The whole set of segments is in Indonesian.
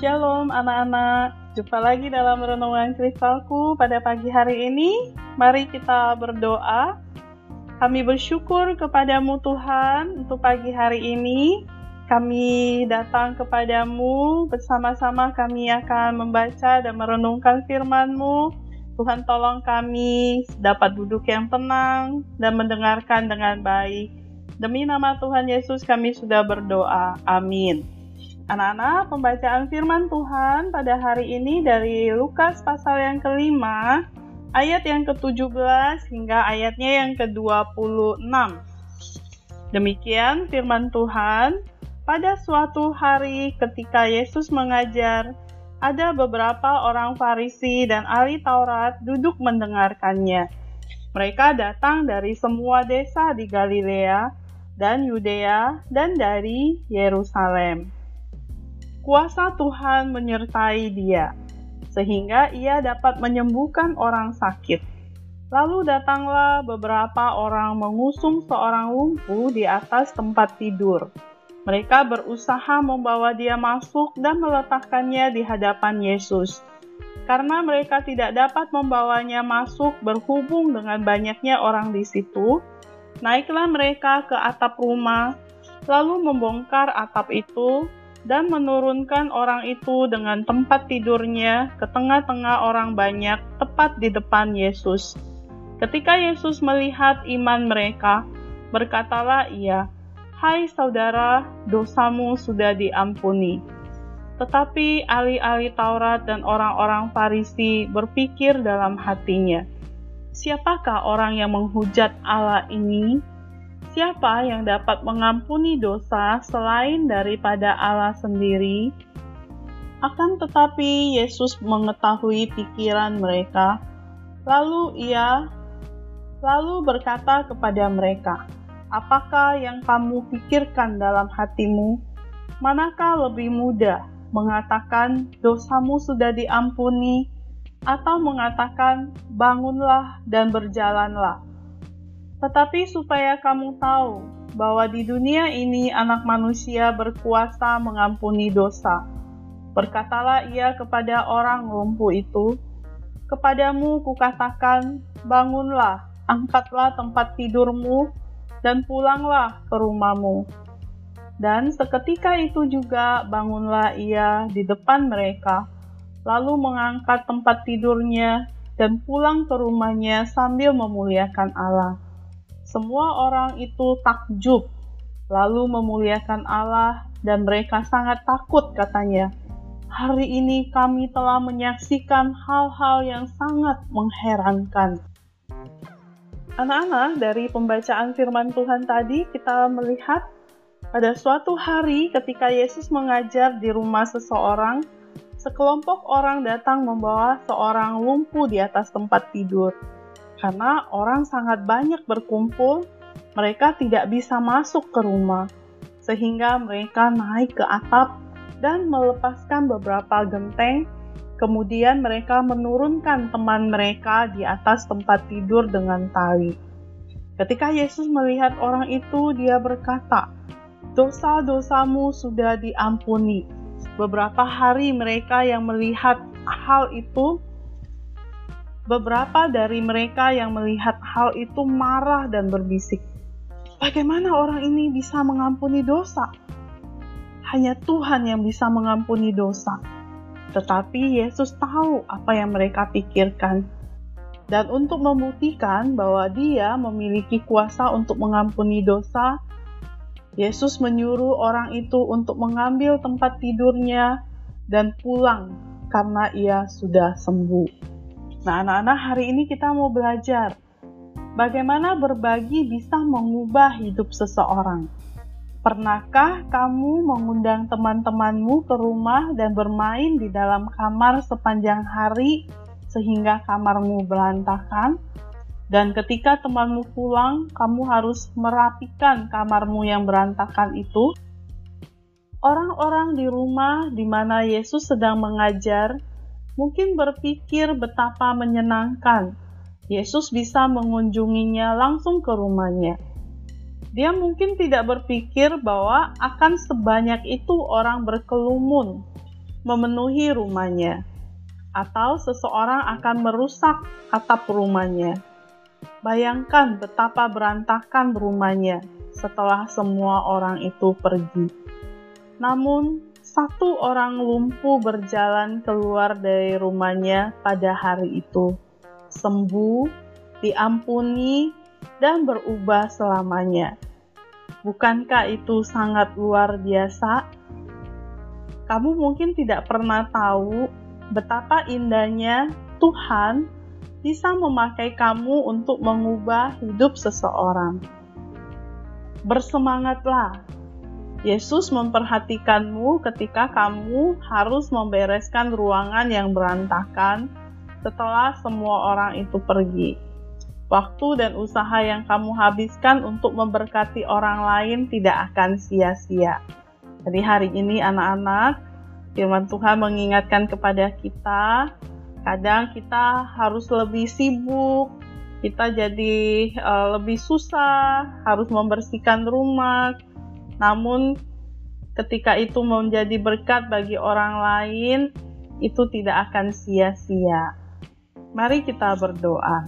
Shalom anak-anak, jumpa lagi dalam renungan kristalku pada pagi hari ini. Mari kita berdoa. Kami bersyukur kepadamu Tuhan untuk pagi hari ini. Kami datang kepadamu bersama-sama kami akan membaca dan merenungkan firman-Mu. Tuhan tolong kami dapat duduk yang tenang dan mendengarkan dengan baik. Demi nama Tuhan Yesus kami sudah berdoa. Amin. Anak-anak, pembacaan firman Tuhan pada hari ini dari Lukas pasal yang kelima, ayat yang ke-17 hingga ayatnya yang ke-26. Demikian firman Tuhan, pada suatu hari ketika Yesus mengajar, ada beberapa orang Farisi dan ahli Taurat duduk mendengarkannya. Mereka datang dari semua desa di Galilea dan Yudea dan dari Yerusalem kuasa Tuhan menyertai dia, sehingga ia dapat menyembuhkan orang sakit. Lalu datanglah beberapa orang mengusung seorang lumpuh di atas tempat tidur. Mereka berusaha membawa dia masuk dan meletakkannya di hadapan Yesus. Karena mereka tidak dapat membawanya masuk berhubung dengan banyaknya orang di situ, naiklah mereka ke atap rumah, lalu membongkar atap itu dan menurunkan orang itu dengan tempat tidurnya ke tengah-tengah orang banyak, tepat di depan Yesus. Ketika Yesus melihat iman mereka, berkatalah ia, "Hai saudara, dosamu sudah diampuni." Tetapi ahli-ahli Taurat dan orang-orang Farisi berpikir dalam hatinya, "Siapakah orang yang menghujat Allah ini?" Siapa yang dapat mengampuni dosa selain daripada Allah sendiri? Akan tetapi Yesus mengetahui pikiran mereka, lalu ia lalu berkata kepada mereka, "Apakah yang kamu pikirkan dalam hatimu? Manakah lebih mudah mengatakan dosamu sudah diampuni atau mengatakan bangunlah dan berjalanlah?" Tetapi supaya kamu tahu bahwa di dunia ini anak manusia berkuasa mengampuni dosa. Berkatalah ia kepada orang lumpuh itu, Kepadamu kukatakan, bangunlah, angkatlah tempat tidurmu, dan pulanglah ke rumahmu. Dan seketika itu juga bangunlah ia di depan mereka, lalu mengangkat tempat tidurnya dan pulang ke rumahnya sambil memuliakan Allah. Semua orang itu takjub, lalu memuliakan Allah, dan mereka sangat takut, katanya. Hari ini kami telah menyaksikan hal-hal yang sangat mengherankan. Anak-anak, dari pembacaan firman Tuhan tadi, kita melihat pada suatu hari ketika Yesus mengajar di rumah seseorang, sekelompok orang datang membawa seorang lumpuh di atas tempat tidur karena orang sangat banyak berkumpul, mereka tidak bisa masuk ke rumah, sehingga mereka naik ke atap dan melepaskan beberapa genteng. Kemudian, mereka menurunkan teman mereka di atas tempat tidur dengan tali. Ketika Yesus melihat orang itu, Dia berkata, "Dosa-dosamu sudah diampuni." Beberapa hari mereka yang melihat hal itu Beberapa dari mereka yang melihat hal itu marah dan berbisik, "Bagaimana orang ini bisa mengampuni dosa? Hanya Tuhan yang bisa mengampuni dosa." Tetapi Yesus tahu apa yang mereka pikirkan, dan untuk membuktikan bahwa Dia memiliki kuasa untuk mengampuni dosa, Yesus menyuruh orang itu untuk mengambil tempat tidurnya dan pulang karena ia sudah sembuh. Nah, anak-anak, hari ini kita mau belajar bagaimana berbagi bisa mengubah hidup seseorang. Pernahkah kamu mengundang teman-temanmu ke rumah dan bermain di dalam kamar sepanjang hari sehingga kamarmu berantakan? Dan ketika temanmu pulang, kamu harus merapikan kamarmu yang berantakan itu. Orang-orang di rumah di mana Yesus sedang mengajar mungkin berpikir betapa menyenangkan Yesus bisa mengunjunginya langsung ke rumahnya. Dia mungkin tidak berpikir bahwa akan sebanyak itu orang berkelumun memenuhi rumahnya, atau seseorang akan merusak atap rumahnya. Bayangkan betapa berantakan rumahnya setelah semua orang itu pergi. Namun, satu orang lumpuh berjalan keluar dari rumahnya pada hari itu, sembuh, diampuni, dan berubah selamanya. Bukankah itu sangat luar biasa? Kamu mungkin tidak pernah tahu betapa indahnya Tuhan bisa memakai kamu untuk mengubah hidup seseorang. Bersemangatlah. Yesus memperhatikanmu ketika kamu harus membereskan ruangan yang berantakan setelah semua orang itu pergi. Waktu dan usaha yang kamu habiskan untuk memberkati orang lain tidak akan sia-sia. Jadi hari ini anak-anak, firman Tuhan mengingatkan kepada kita, kadang kita harus lebih sibuk, kita jadi uh, lebih susah, harus membersihkan rumah. Namun ketika itu menjadi berkat bagi orang lain, itu tidak akan sia-sia. Mari kita berdoa.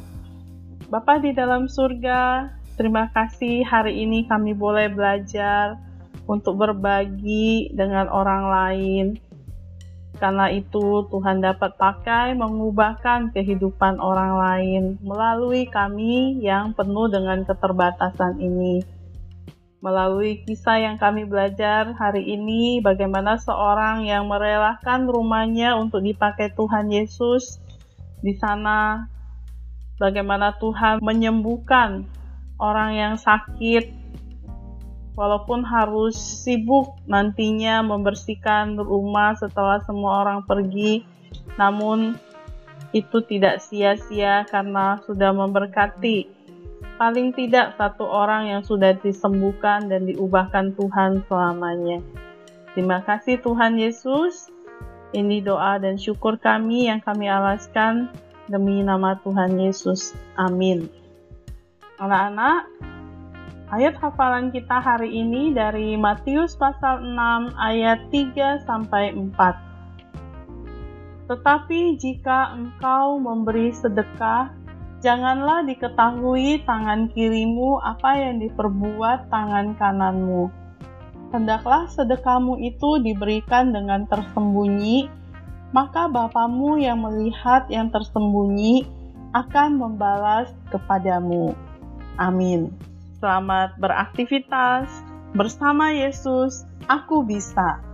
Bapa di dalam surga, terima kasih hari ini kami boleh belajar untuk berbagi dengan orang lain karena itu, Tuhan dapat pakai mengubahkan kehidupan orang lain melalui kami yang penuh dengan keterbatasan ini. Melalui kisah yang kami belajar hari ini, bagaimana seorang yang merelakan rumahnya untuk dipakai Tuhan Yesus di sana, bagaimana Tuhan menyembuhkan orang yang sakit walaupun harus sibuk nantinya membersihkan rumah setelah semua orang pergi, namun itu tidak sia-sia karena sudah memberkati paling tidak satu orang yang sudah disembuhkan dan diubahkan Tuhan selamanya. Terima kasih Tuhan Yesus. Ini doa dan syukur kami yang kami alaskan demi nama Tuhan Yesus. Amin. Anak-anak, Ayat hafalan kita hari ini dari Matius pasal 6 ayat 3 sampai 4. Tetapi jika engkau memberi sedekah, janganlah diketahui tangan kirimu apa yang diperbuat tangan kananmu. Hendaklah sedekahmu itu diberikan dengan tersembunyi, maka Bapamu yang melihat yang tersembunyi akan membalas kepadamu. Amin. Selamat beraktivitas bersama Yesus. Aku bisa.